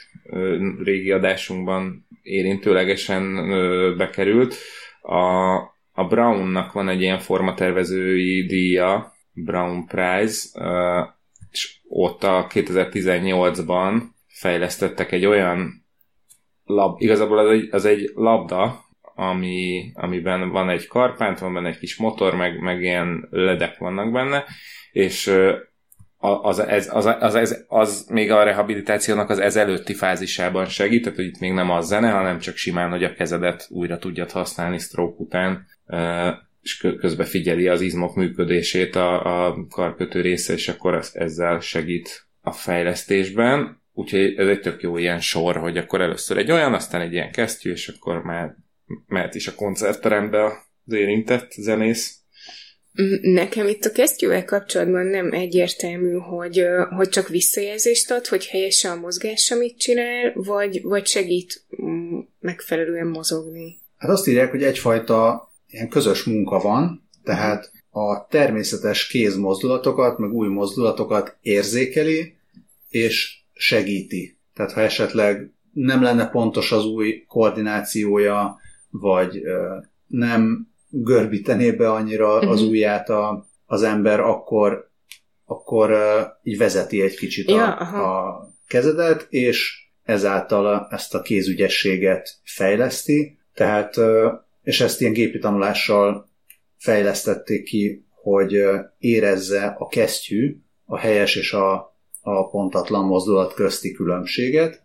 régi adásunkban érintőlegesen bekerült. A, a Brownnak van egy ilyen formatervezői díja, Brown Prize, és ott a 2018-ban fejlesztettek egy olyan lab, igazából az egy, az egy labda, ami, amiben van egy karpánt, van benne egy kis motor, meg, meg ilyen ledek vannak benne, és az, ez, az, az, az, az még a rehabilitációnak az ezelőtti fázisában segít, tehát hogy itt még nem az zene, hanem csak simán, hogy a kezedet újra tudjad használni stroke után, és közben figyeli az izmok működését a, a karkötő része, és akkor ezzel segít a fejlesztésben. Úgyhogy ez egy tök jó ilyen sor, hogy akkor először egy olyan, aztán egy ilyen kesztyű, és akkor már mehet is a koncertterembe az érintett zenész. Nekem itt a kesztyűvel kapcsolatban nem egyértelmű, hogy, hogy csak visszajelzést ad, hogy helyes a mozgás, amit csinál, vagy, vagy segít megfelelően mozogni. Hát azt írják, hogy egyfajta ilyen közös munka van, tehát a természetes kézmozdulatokat, meg új mozdulatokat érzékeli, és segíti. Tehát ha esetleg nem lenne pontos az új koordinációja, vagy nem görbítené be annyira uh-huh. az mhm. ujját a, az ember, akkor, akkor így vezeti egy kicsit ja, a, a kezedet, és ezáltal ezt a kézügyességet fejleszti, tehát, és ezt ilyen gépi tanulással fejlesztették ki, hogy érezze a kesztyű a helyes és a, a pontatlan mozdulat közti különbséget.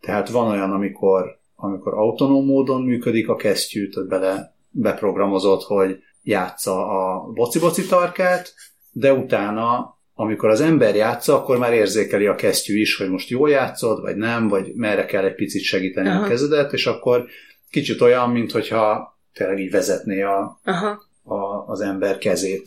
Tehát van olyan, amikor, amikor autonóm módon működik a kesztyű, tehát bele beprogramozott, hogy játsza a boci-boci tarkát, de utána, amikor az ember játsza, akkor már érzékeli a kesztyű is, hogy most jól játszod, vagy nem, vagy merre kell egy picit segíteni Aha. a kezedet, és akkor kicsit olyan, mint hogyha tényleg így vezetné a, Aha. a, az ember kezét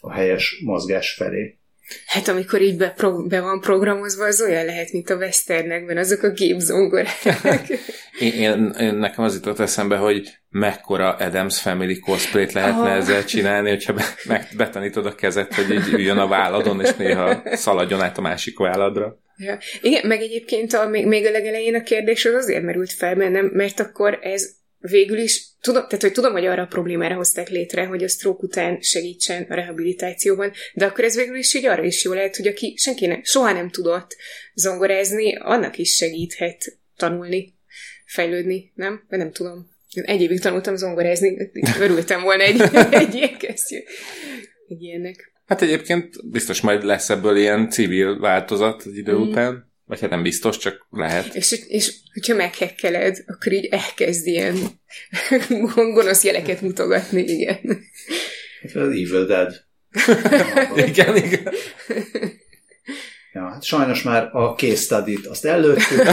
a helyes mozgás felé. Hát amikor így be, pro, be van programozva, az olyan lehet, mint a westernekben, azok a gépzongorák. én, én, én, nekem az jutott eszembe, hogy mekkora Adams Family cosplayt lehetne oh. ezzel csinálni, hogyha be, meg, betanítod a kezet, hogy így üljön a válladon, és néha szaladjon át a másik válladra. Ja. Igen, meg egyébként a, még, még a legelején a kérdés az azért merült fel bennem, mert akkor ez végül is, tudom, tehát hogy tudom, hogy arra a problémára hozták létre, hogy a stroke után segítsen a rehabilitációban, de akkor ez végül is így arra is jó lehet, hogy aki senki nem, soha nem tudott zongorázni, annak is segíthet tanulni, fejlődni, nem? Vagy nem tudom. Egy évig tanultam zongorázni, örültem volna egy, egy ilyen kesztyű. Egy ilyennek. Hát egyébként biztos majd lesz ebből ilyen civil változat az idő mm. után. Vagy hát nem biztos, csak lehet. És, és hogyha meghekkeled, akkor így elkezd ilyen gonosz jeleket mutogatni, igen. Hát az Evil Dead. igen, igen. Ja, hát sajnos már a case study azt előttük,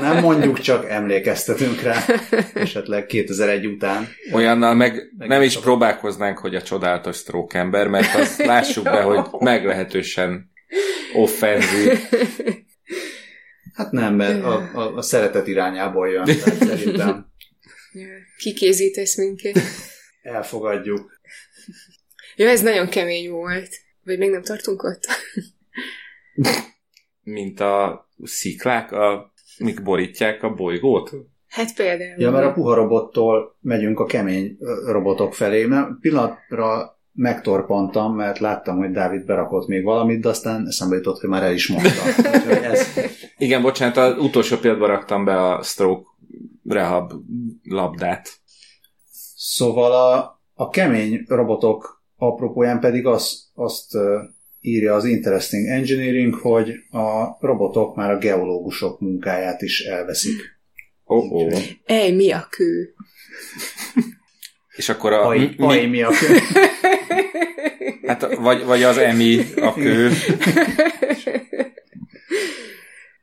nem mondjuk, csak emlékeztetünk rá, esetleg 2001 után. Olyannal meg, meg nem is a... próbálkoznánk, hogy a csodálatos stroke ember, mert azt lássuk be, hogy meglehetősen offenzív. Hát nem, mert a, a, a szeretet irányából jön, tehát szerintem. Kikézítesz minket. Elfogadjuk. Ja, ez nagyon kemény volt. Vagy még nem tartunk ott? Mint a sziklák, a, mik borítják a bolygót? Hát például. Ja, mert a puha robottól megyünk a kemény robotok felé, mert pillanatra megtorpantam, mert láttam, hogy Dávid berakott még valamit, de aztán eszembe jutott, hogy már el is mondta. ez... Igen, bocsánat, az utolsó pillanatban raktam be a stroke rehab labdát. Szóval a, a kemény robotok apropóján pedig azt, azt írja az Interesting Engineering, hogy a robotok már a geológusok munkáját is elveszik. Oh, oh. Ej, mi a kő? És akkor a... Ai, mi, ai, mi a kő? Hát, vagy, vagy az emi a kő.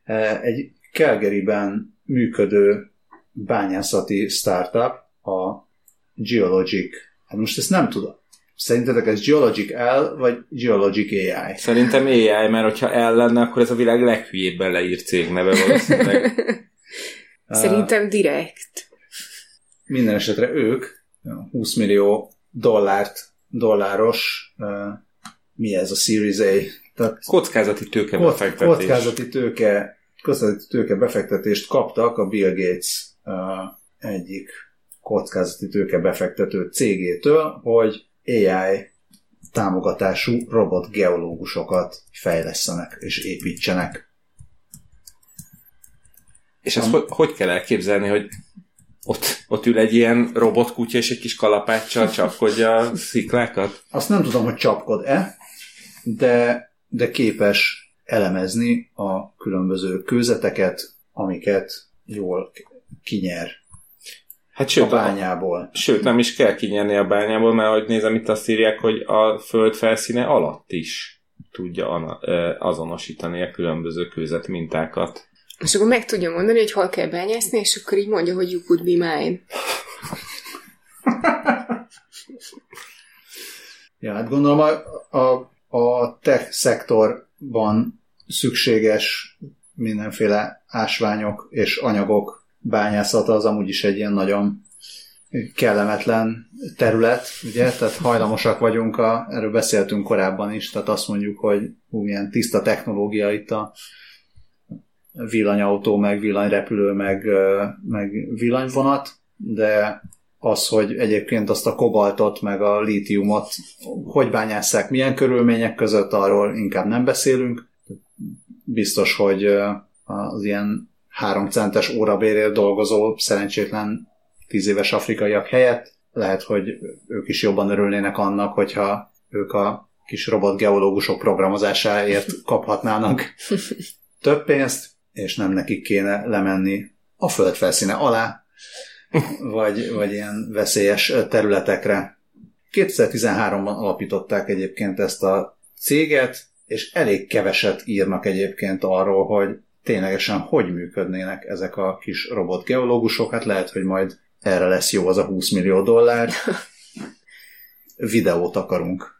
Egy Calgaryben működő bányászati startup, a Geologic. Hát most ezt nem tudom. Szerintetek ez Geologic L, vagy Geologic AI? Szerintem AI, mert hogyha L lenne, akkor ez a világ leghülyébben leírt cégneve valószínűleg. Szerintem direkt. Minden esetre ők 20 millió dollárt, dolláros, mi ez a Series A? Tehát kockázati tőke befektetés. Kockázati tőke, kockázati tőke befektetést kaptak a Bill Gates egyik kockázati tőke befektető cégétől, hogy AI támogatású robotgeológusokat fejlesztenek és építsenek. És ezt hogy, hogy kell elképzelni, hogy ott, ott ül egy ilyen robotkutya és egy kis kalapáccsal csapkodja a sziklákat? Azt nem tudom, hogy csapkod-e, de, de képes elemezni a különböző kőzeteket, amiket jól kinyer Hát sőt, a bányából. A, sőt, nem is kell kinyerni a bányából, mert ahogy nézem, itt azt írják, hogy a föld felszíne alatt is tudja azonosítani a különböző kőzet mintákat. És akkor meg tudja mondani, hogy hol kell bányászni, és akkor így mondja, hogy you could be mine. ja, hát gondolom a, a, a tech szektorban szükséges mindenféle ásványok és anyagok bányászata az amúgy is egy ilyen nagyon kellemetlen terület, ugye, tehát hajlamosak vagyunk, a, erről beszéltünk korábban is, tehát azt mondjuk, hogy hú, milyen tiszta technológia itt a villanyautó, meg villanyrepülő, meg, meg villanyvonat, de az, hogy egyébként azt a kobaltot, meg a lítiumot hogy bányásszák, milyen körülmények között, arról inkább nem beszélünk. Biztos, hogy az ilyen három centes órabérért dolgozó szerencsétlen tíz éves afrikaiak helyett lehet, hogy ők is jobban örülnének annak, hogyha ők a kis robotgeológusok programozásáért kaphatnának több pénzt, és nem nekik kéne lemenni a föld felszíne alá, vagy, vagy ilyen veszélyes területekre. 2013-ban alapították egyébként ezt a céget, és elég keveset írnak egyébként arról, hogy ténylegesen hogy működnének ezek a kis robotgeológusok. Hát lehet, hogy majd erre lesz jó az a 20 millió dollár. Videót akarunk.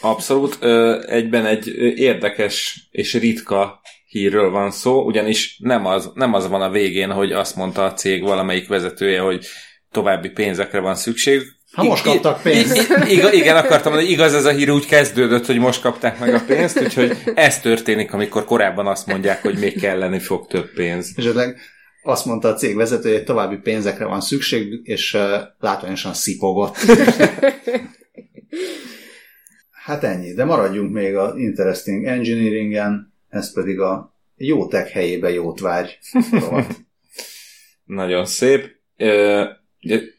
Abszolút. Egyben egy érdekes és ritka hírről van szó, ugyanis nem az, nem az van a végén, hogy azt mondta a cég valamelyik vezetője, hogy további pénzekre van szükség. Ha most kaptak pénzt. Igen, akartam mondani, igaz ez a hír úgy kezdődött, hogy most kapták meg a pénzt, úgyhogy ez történik, amikor korábban azt mondják, hogy még kelleni fog több pénz. Esetleg azt mondta a cég vezetője, hogy további pénzekre van szükség, és uh, látványosan szipogott. hát ennyi, de maradjunk még a Interesting Engineeringen, ez pedig a jó tech helyébe jót várj. Nagyon szép. Ö,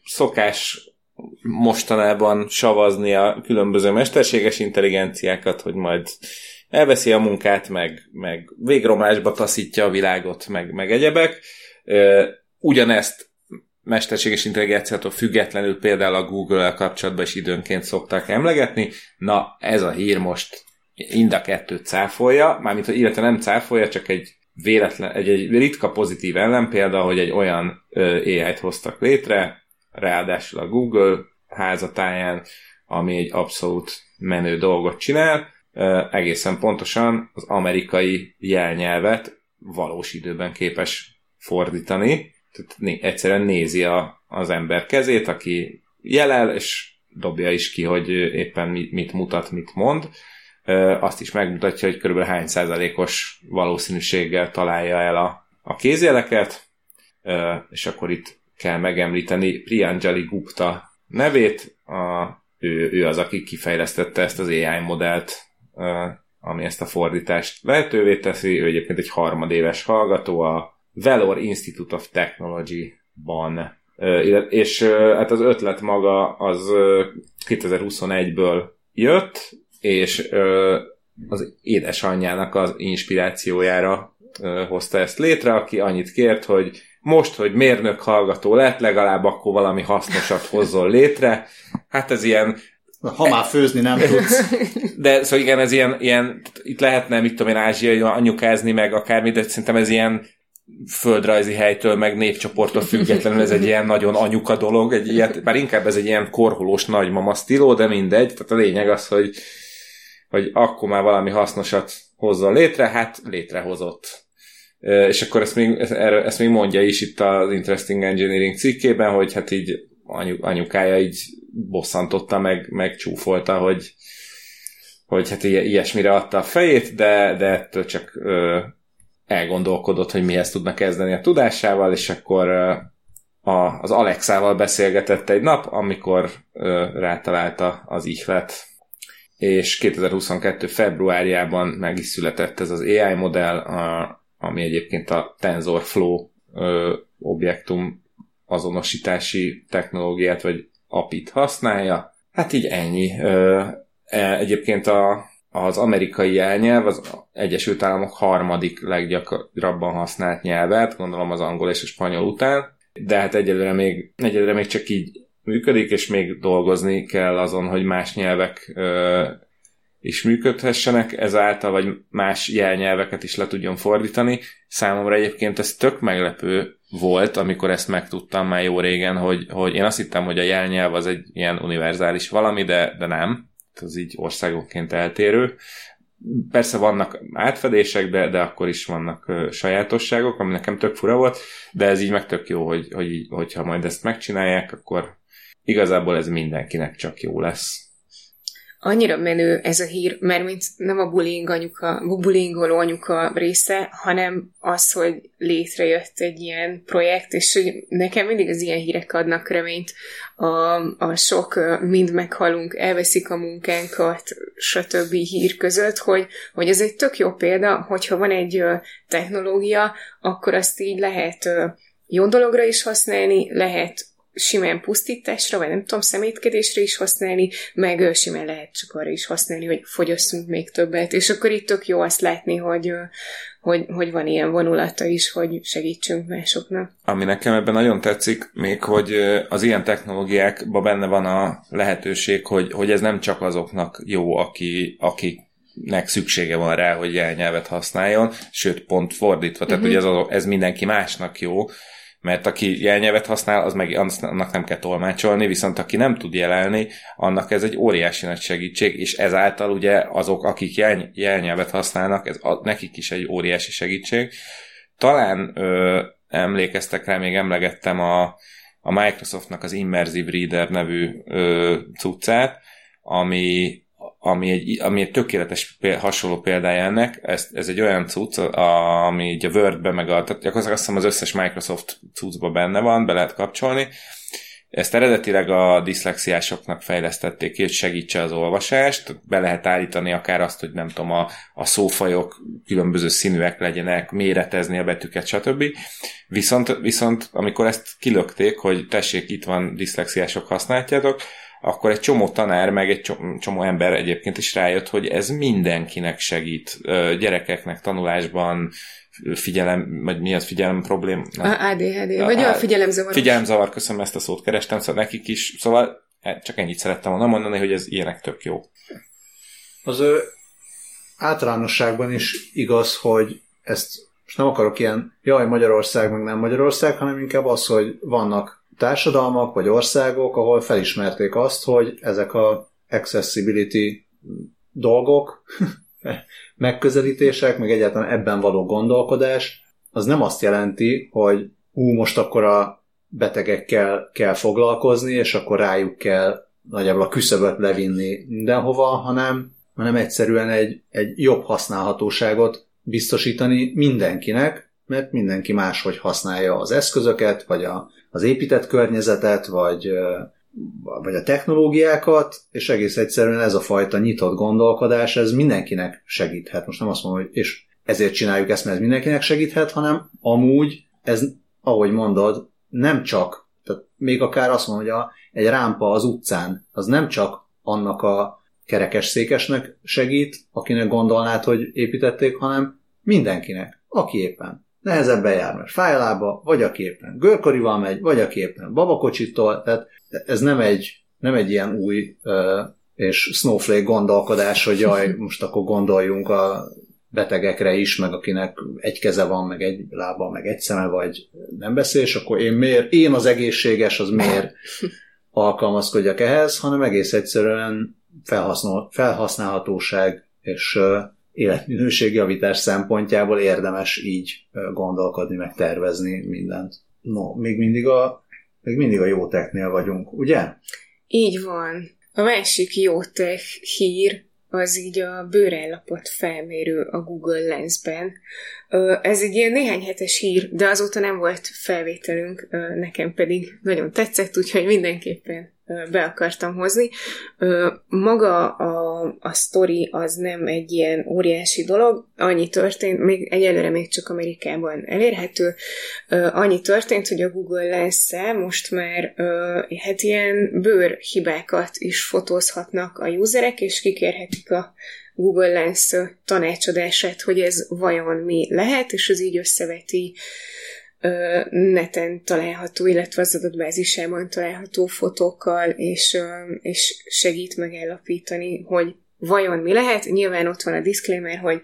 szokás mostanában savazni a különböző mesterséges intelligenciákat, hogy majd elveszi a munkát, meg, meg végromlásba taszítja a világot, meg, meg egyebek. Ugyanezt mesterséges intelligenciától függetlenül például a Google-el kapcsolatban is időnként szokták emlegetni. Na, ez a hír most mind a kettőt cáfolja, mármint, hogy illetve nem cáfolja, csak egy véletlen, egy, egy ritka pozitív ellenpélda, hogy egy olyan AI-t hoztak létre, ráadásul a Google házatáján, ami egy abszolút menő dolgot csinál, egészen pontosan az amerikai jelnyelvet valós időben képes fordítani, tehát egyszerűen nézi a, az ember kezét, aki jelel, és dobja is ki, hogy éppen mit mutat, mit mond. Azt is megmutatja, hogy körülbelül hány százalékos valószínűséggel találja el a, a kézjeleket, és akkor itt kell megemlíteni Priyanjali Gupta nevét, a, ő, ő az, aki kifejlesztette ezt az AI modellt, ami ezt a fordítást lehetővé teszi, ő egyébként egy harmadéves hallgató a Valor Institute of Technology-ban, és hát az ötlet maga az 2021-ből jött, és az édesanyjának az inspirációjára hozta ezt létre, aki annyit kért, hogy most, hogy mérnök hallgató lett, legalább akkor valami hasznosat hozzon létre. Hát ez ilyen ha már főzni nem tudsz. De szóval igen, ez ilyen, ilyen itt lehetne, mit tudom én, ázsiai anyukázni, meg akármi, de szerintem ez ilyen földrajzi helytől, meg népcsoporttól függetlenül ez egy ilyen nagyon anyuka dolog, egy ilyet, bár inkább ez egy ilyen korholós nagymama sztiló, de mindegy, tehát a lényeg az, hogy, hogy akkor már valami hasznosat hozzon létre, hát létrehozott. És akkor ezt még, ezt még mondja is itt az Interesting Engineering cikkében, hogy hát így anyu, anyukája így bosszantotta, meg, meg csúfolta, hogy, hogy hát ilyesmire adta a fejét, de, de ettől csak ö, elgondolkodott, hogy mihez tudna kezdeni a tudásával, és akkor a, az Alexával beszélgetett egy nap, amikor ö, rátalálta az ihlet, és 2022. februárjában meg is született ez az AI modell, a, ami egyébként a TensorFlow ö, objektum azonosítási technológiát, vagy API-t használja. Hát így ennyi. Ö, e, egyébként a, az amerikai jelnyelv az Egyesült Államok harmadik leggyakrabban használt nyelvet, gondolom az angol és a spanyol után, de hát egyelőre még, egyelőre még csak így működik, és még dolgozni kell azon, hogy más nyelvek ö, is működhessenek ezáltal, vagy más jelnyelveket is le tudjon fordítani. Számomra egyébként ez tök meglepő volt, amikor ezt megtudtam már jó régen, hogy, hogy én azt hittem, hogy a jelnyelv az egy ilyen univerzális valami, de, de nem. Ez így országonként eltérő. Persze vannak átfedések, de, de akkor is vannak ö, sajátosságok, ami nekem tök fura volt, de ez így meg tök jó, hogy, hogy, hogyha majd ezt megcsinálják, akkor igazából ez mindenkinek csak jó lesz annyira menő ez a hír, mert mint nem a bullying anyuka, bullyingoló anyuka része, hanem az, hogy létrejött egy ilyen projekt, és hogy nekem mindig az ilyen hírek adnak reményt. A, a sok mind meghalunk, elveszik a munkánkat, stb. hír között, hogy, hogy ez egy tök jó példa, hogyha van egy technológia, akkor azt így lehet jó dologra is használni, lehet simán pusztításra, vagy nem tudom, szemétkedésre is használni, meg simán lehet csak arra is használni, hogy fogyasszunk még többet. És akkor itt tök jó azt látni, hogy, hogy, hogy van ilyen vonulata is, hogy segítsünk másoknak. Ami nekem ebben nagyon tetszik, még hogy az ilyen technológiákban benne van a lehetőség, hogy, hogy ez nem csak azoknak jó, aki, akik nek szüksége van rá, hogy jelnyelvet használjon, sőt, pont fordítva, tehát uh-huh. hogy ez, ez mindenki másnak jó, mert aki jelnyelvet használ, az meg annak nem kell tolmácsolni, viszont aki nem tud jelelni, annak ez egy óriási nagy segítség, és ezáltal ugye azok, akik jel, jelnyelvet használnak, ez a, nekik is egy óriási segítség. Talán ö, emlékeztek rá, még emlegettem a, a Microsoftnak az Immersive Reader nevű ö, cuccát, ami ami egy, ami egy tökéletes péld, hasonló példája ennek, ez, ez egy olyan cucc, ami így a Word-be, meg a, tehát azt hiszem az összes Microsoft cuccba benne van, be lehet kapcsolni. Ezt eredetileg a diszlexiásoknak fejlesztették ki, hogy segítse az olvasást, be lehet állítani akár azt, hogy nem tudom, a, a szófajok különböző színűek legyenek, méretezni a betűket, stb. Viszont, viszont amikor ezt kilökték, hogy tessék, itt van diszlexiások, használjátok, akkor egy csomó tanár, meg egy csomó ember egyébként is rájött, hogy ez mindenkinek segít. Gyerekeknek tanulásban, figyelem, vagy mi az figyelem problém? A ADHD, vagy a, a figyelemzavar. Figyelemzavar, köszönöm, ezt a szót kerestem, szóval nekik is, szóval e, csak ennyit szerettem volna mondani, hogy ez ilyenek tök jó. Az ő általánosságban is igaz, hogy ezt most nem akarok ilyen, jaj, Magyarország, meg nem Magyarország, hanem inkább az, hogy vannak társadalmak vagy országok, ahol felismerték azt, hogy ezek a accessibility dolgok, megközelítések, meg egyáltalán ebben való gondolkodás, az nem azt jelenti, hogy hú, most akkor a betegekkel kell foglalkozni, és akkor rájuk kell nagyjából a küszöböt levinni mindenhova, hanem, hanem egyszerűen egy, egy jobb használhatóságot biztosítani mindenkinek, mert mindenki máshogy használja az eszközöket, vagy a, az épített környezetet, vagy, vagy a technológiákat, és egész egyszerűen ez a fajta nyitott gondolkodás, ez mindenkinek segíthet. Most nem azt mondom, hogy és ezért csináljuk ezt, mert ez mindenkinek segíthet, hanem amúgy ez, ahogy mondod, nem csak, tehát még akár azt mondom, hogy a, egy rámpa az utcán, az nem csak annak a kerekes székesnek segít, akinek gondolnád, hogy építették, hanem mindenkinek, aki éppen nehezebben jár, mert fáj a lába, vagy aki éppen görkorival megy, vagy aki éppen babakocsitól, tehát ez nem egy, nem egy ilyen új és snowflake gondolkodás, hogy jaj, most akkor gondoljunk a betegekre is, meg akinek egy keze van, meg egy lába, meg egy szeme, vagy nem beszél, és akkor én miért, én az egészséges, az miért alkalmazkodjak ehhez, hanem egész egyszerűen felhasznál, felhasználhatóság és életminőségjavítás szempontjából érdemes így gondolkodni, meg tervezni mindent. No, még mindig a, még mindig a jó technél vagyunk, ugye? Így van. A másik jó tech hír az így a bőrellapot felmérő a Google Lensben. Ez egy ilyen néhány hetes hír, de azóta nem volt felvételünk, nekem pedig nagyon tetszett, úgyhogy mindenképpen be akartam hozni. Maga a, a sztori az nem egy ilyen óriási dolog, annyi történt, még egyelőre még csak Amerikában elérhető, annyi történt, hogy a Google lens most már hát ilyen bőrhibákat is fotózhatnak a userek, és kikérhetik a Google Lens tanácsadását, hogy ez vajon mi lehet, és az így összeveti neten található, illetve az adatbázisában található fotókkal, és, és segít megállapítani, hogy vajon mi lehet. Nyilván ott van a disclaimer, hogy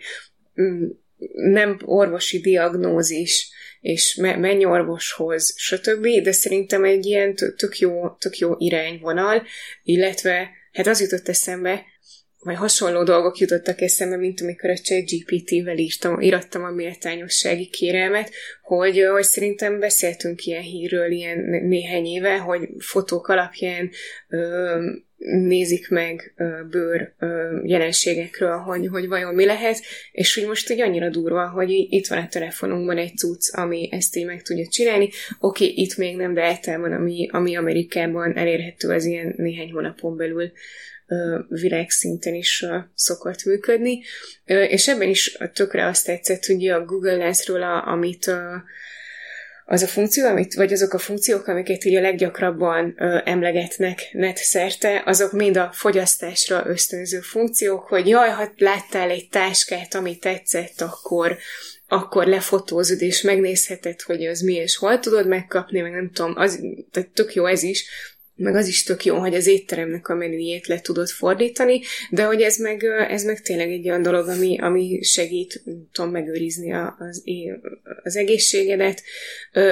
mm, nem orvosi diagnózis, és menj orvoshoz, stb., de szerintem egy ilyen tök jó, tök jó irányvonal, illetve hát az jutott eszembe, vagy hasonló dolgok jutottak eszembe, mint amikor a ChatGPT-vel írtam, írattam a méltányossági kérelmet, hogy, hogy szerintem beszéltünk ilyen hírről ilyen néhány éve, hogy fotók alapján ö, nézik meg ö, bőr ö, jelenségekről, hogy, hogy vajon mi lehet, és hogy most úgy annyira durva, hogy itt van a telefonunkban egy cucc, ami ezt így meg tudja csinálni. Oké, okay, itt még nem, de általában ami, ami Amerikában elérhető, az ilyen néhány hónapon belül világszinten is szokott működni. És ebben is tökre azt tetszett, hogy a Google Lensről, amit az a funkció, amit, vagy azok a funkciók, amiket így a leggyakrabban ö, emlegetnek net szerte, azok mind a fogyasztásra ösztönző funkciók, hogy jaj, ha láttál egy táskát, ami tetszett, akkor, akkor lefotózod, és megnézheted, hogy az mi, és hol tudod megkapni, meg nem tudom, az, tehát tök jó ez is, meg az is tök jó, hogy az étteremnek a menüjét le tudod fordítani, de hogy ez meg, ez meg tényleg egy olyan dolog, ami, ami segít, tudom, megőrizni az, az egészségedet.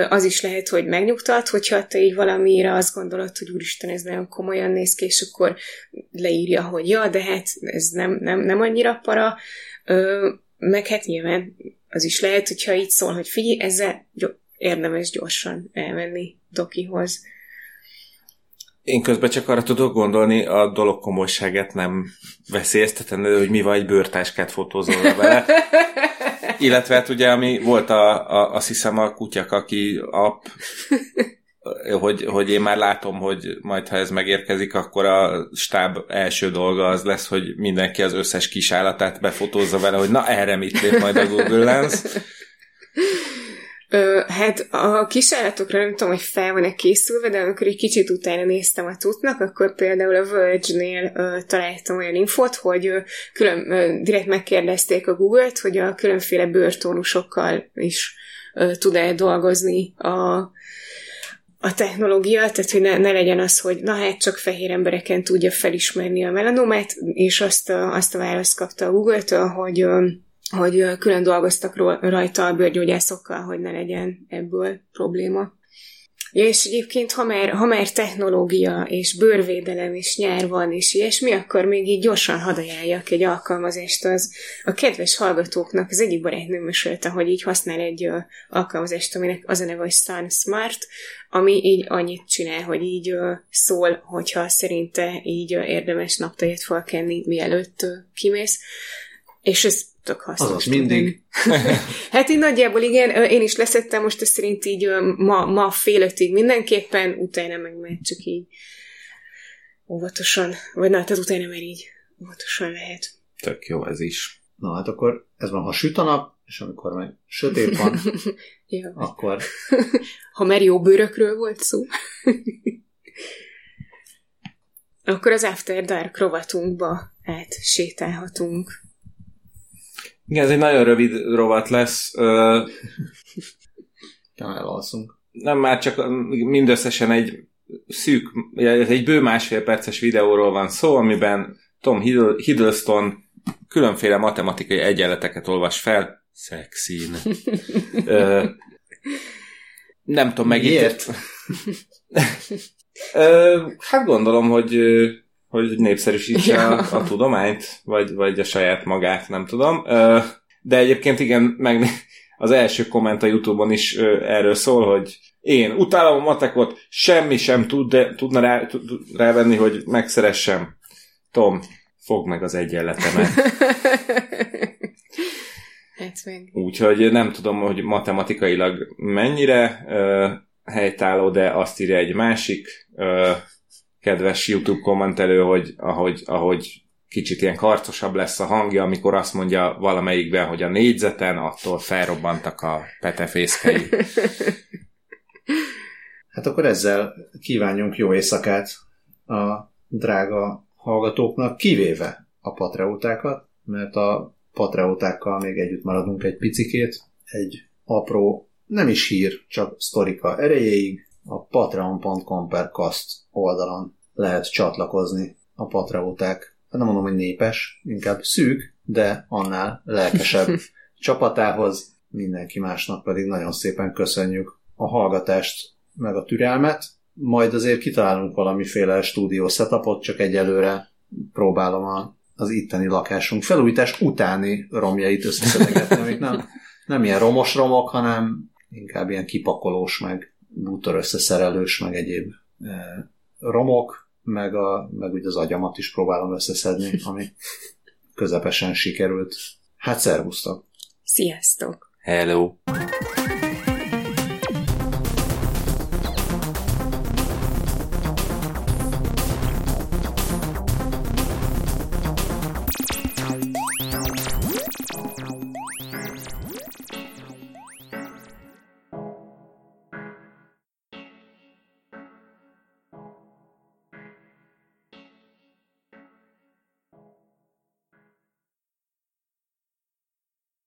Az is lehet, hogy megnyugtat, hogyha te így valamire azt gondolod, hogy úristen, ez nagyon komolyan néz ki, és akkor leírja, hogy ja, de hát ez nem, nem, nem annyira para, meg hát nyilván az is lehet, hogyha így szól, hogy figyelj, ezzel érdemes gyorsan elmenni dokihoz. Én közben csak arra tudok gondolni, a dolog komolyságát nem veszélyeztetendő, hogy mi vagy bőrtáskát fotózol vele. Illetve hát ugye, ami volt a, a, azt hiszem a kutyak, aki app, hogy, hogy én már látom, hogy majd ha ez megérkezik, akkor a stáb első dolga az lesz, hogy mindenki az összes kis állatát befotózza vele, hogy na erre mit lép majd a Google Lens. Ö, hát a kisállatokra nem tudom, hogy fel van-e készülve, de amikor egy kicsit utána néztem a tutnak, akkor például a Verge-nél ö, találtam olyan infot, hogy ö, külön, ö, direkt megkérdezték a Google-t, hogy a különféle bőrtónusokkal is ö, tud-e dolgozni a, a technológia, tehát hogy ne, ne legyen az, hogy na hát csak fehér embereken tudja felismerni a melanomát, és azt a, azt a választ kapta a Google-től, hogy hogy külön dolgoztak rajta a bőrgyógyászokkal, hogy ne legyen ebből probléma. És egyébként, ha már, ha már technológia, és bőrvédelem, és nyár van, és ilyesmi, akkor még így gyorsan hadajáljak egy alkalmazást az a kedves hallgatóknak. Az egyik barátnőm mesélte, hogy így használ egy uh, alkalmazást, aminek az a neve, hogy Sun Smart, ami így annyit csinál, hogy így uh, szól, hogyha szerinte így uh, érdemes naptejet felkenni, mielőtt uh, kimész. És ez tök hasznos. Azaz mindig. hát én nagyjából igen, én is leszettem most ezt szerint így ma, ma fél ötig mindenképpen, utána meg már csak így óvatosan, vagy na, tehát utána már így óvatosan lehet. Tök jó ez is. Na hát akkor ez van, ha süt a nap, és amikor meg sötét van, ja. akkor... ha már jó bőrökről volt szó. akkor az After Dark rovatunkba át sétálhatunk. Igen, ez egy nagyon rövid rovat lesz. Nem elalszunk. Nem már csak mindösszesen egy szűk, egy bő másfél perces videóról van szó, amiben Tom Hiddleston különféle matematikai egyenleteket olvas fel. Szexin. Ö, nem tudom, megírt. hát gondolom, hogy hogy népszerűsítse ja. a, a tudományt, vagy, vagy a saját magát, nem tudom. De egyébként igen, meg az első komment a Youtube-on is erről szól, hogy én utálom a matekot, semmi sem tud, de, tudna rá, tud, rávenni, hogy megszeressem. Tom, fogd meg az egyenletemet. Úgyhogy nem tudom, hogy matematikailag mennyire uh, helytálló, de azt írja egy másik uh, kedves YouTube kommentelő, hogy ahogy, ahogy kicsit ilyen karcosabb lesz a hangja, amikor azt mondja valamelyikben, hogy a négyzeten, attól felrobbantak a petefészkei. Hát akkor ezzel kívánjunk jó éjszakát a drága hallgatóknak, kivéve a patreutákat, mert a patreutákkal még együtt maradunk egy picikét, egy apró, nem is hír, csak sztorika erejéig, a patreon.com per cast oldalon lehet csatlakozni a patraóták, nem mondom, hogy népes, inkább szűk, de annál lelkesebb csapatához. Mindenki másnak pedig nagyon szépen köszönjük a hallgatást, meg a türelmet. Majd azért kitalálunk valamiféle stúdió setupot, csak egyelőre próbálom a, az itteni lakásunk felújítás utáni romjait összeszedegetni, amik nem, nem ilyen romos romok, hanem inkább ilyen kipakolós, meg bútor összeszerelős, meg egyéb eh, romok, meg, a, meg úgy az agyamat is próbálom összeszedni, ami közepesen sikerült. Hát szervusztok! Sziasztok! Hello!